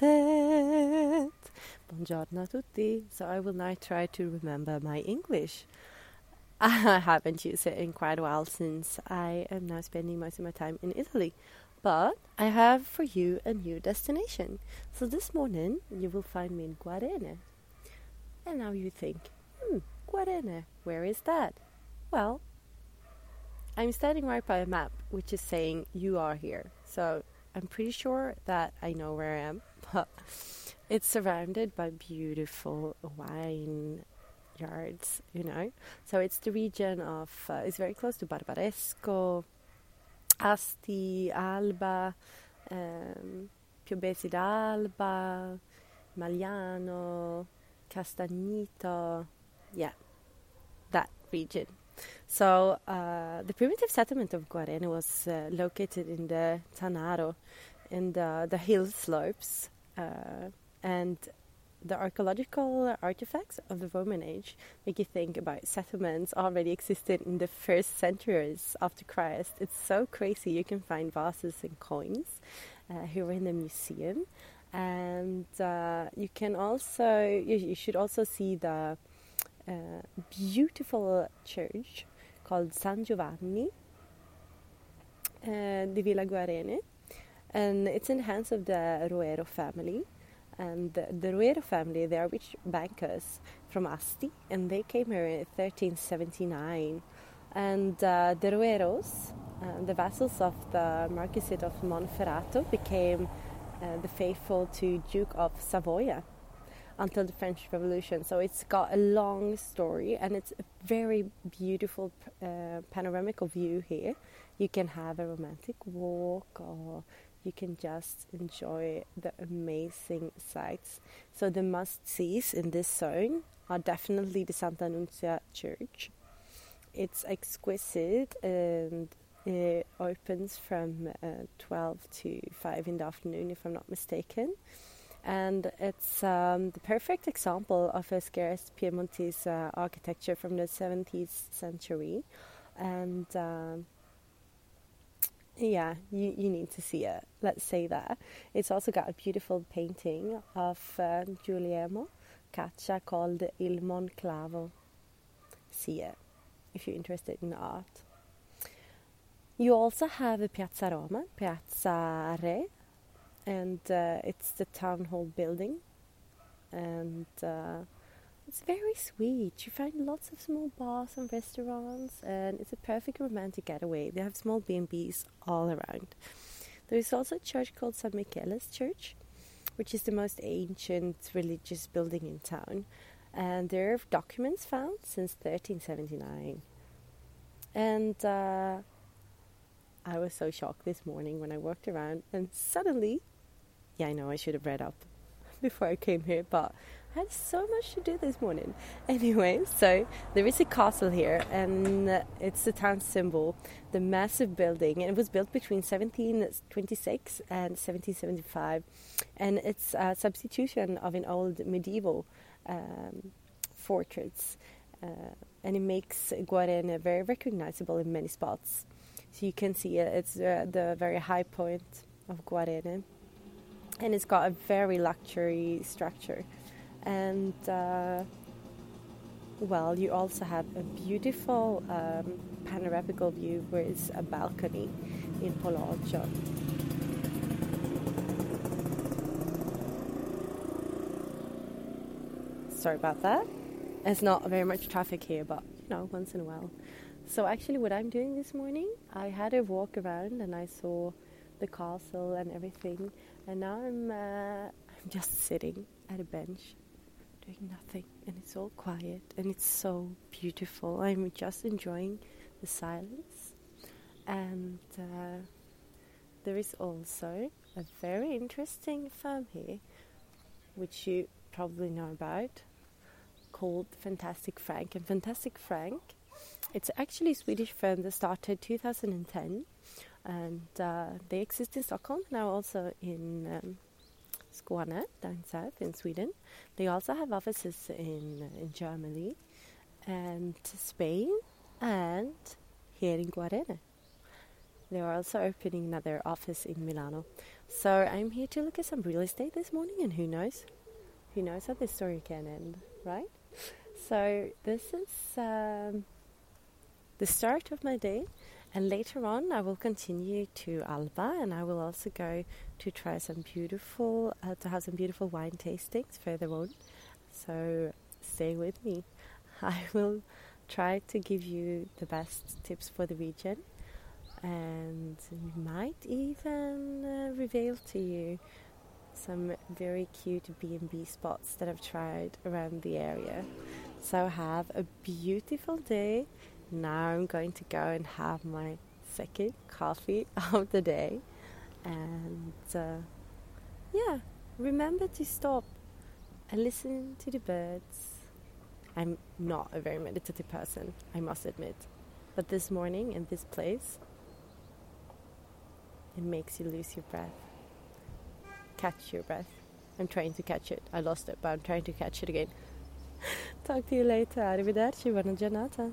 Buongiorno a tutti. So I will now try to remember my English. I haven't used it in quite a while since I am now spending most of my time in Italy. But I have for you a new destination. So this morning you will find me in Guarene. And now you think, hmm, Guarene, where is that? Well, I'm standing right by a map which is saying you are here. So I'm pretty sure that I know where I am, but it's surrounded by beautiful wine yards, you know. So it's the region of, uh, it's very close to Barbaresco, Asti, Alba, um, Piobesi d'Alba, Magliano, Castagnito, yeah, that region. So uh, the primitive settlement of Guarene was uh, located in the Tanaro, in the, the hill slopes, uh, and the archaeological artifacts of the Roman age make you think about settlements already existed in the first centuries after Christ. It's so crazy. You can find vases and coins uh, here in the museum, and uh, you can also you, you should also see the beautiful church called San Giovanni uh, di Villa Guarene, and it's in the hands of the Roero family. And the, the Roero family, they are rich bankers from Asti, and they came here in 1379. And uh, the Roeros, uh, the vassals of the Marquisate of Monferrato, became uh, the faithful to Duke of Savoia until the French Revolution. So it's got a long story and it's a very beautiful uh, panoramic view here. You can have a romantic walk or you can just enjoy the amazing sights. So the must-sees in this zone are definitely the Santa Annuncia Church. It's exquisite and it opens from uh, 12 to 5 in the afternoon if I'm not mistaken and it's um, the perfect example of a scarce Piemontese uh, architecture from the 17th century. And um, yeah, you, you need to see it, let's say that. It's also got a beautiful painting of uh, Caccia called Il Moncalvo. See it if you're interested in art. You also have a Piazza Roma, Piazza Re, and uh, it's the town hall building. And uh, it's very sweet. You find lots of small bars and restaurants and it's a perfect romantic getaway. They have small b&bs all around. There is also a church called san michele's church which is the most ancient religious building in town. And there are documents found since 1379 and uh, I was so shocked this morning when I walked around and suddenly yeah, I know I should have read up before I came here, but I had so much to do this morning. Anyway, so there is a castle here, and it's the town symbol, the massive building. And it was built between 1726 and 1775, and it's a substitution of an old medieval um, fortress. Uh, and it makes Guarene very recognizable in many spots. So you can see it, it's uh, the very high point of Guarene and it's got a very luxury structure and uh, well, you also have a beautiful um, panoramical view where it's a balcony in Pollaggio. Sorry about that. It's not very much traffic here, but you know, once in a while. So actually, what I'm doing this morning, I had a walk around and I saw the castle and everything, and now I'm uh, I'm just sitting at a bench, doing nothing, and it's all quiet and it's so beautiful. I'm just enjoying the silence, and uh, there is also a very interesting firm here, which you probably know about, called Fantastic Frank. And Fantastic Frank, it's actually a Swedish firm that started 2010, and uh, they exist in Stockholm now, also in um, Skåne, down south in Sweden. They also have offices in in Germany and Spain and here in Guarene. They are also opening another office in Milano. So I'm here to look at some real estate this morning, and who knows? Who knows how this story can end, right? So this is um, the start of my day, and later on I will continue to Alba, and I will also go to try some beautiful, uh, to have some beautiful wine tastings further on. So stay with me. I will try to give you the best tips for the region and might even uh, reveal to you some very cute B&B spots that I've tried around the area. So have a beautiful day. Now I'm going to go and have my second coffee of the day. And uh, yeah, remember to stop and listen to the birds. I'm not a very meditative person, I must admit. But this morning in this place, it makes you lose your breath. Catch your breath. I'm trying to catch it. I lost it, but I'm trying to catch it again. Talk to you later. Arrivederci, buona giornata.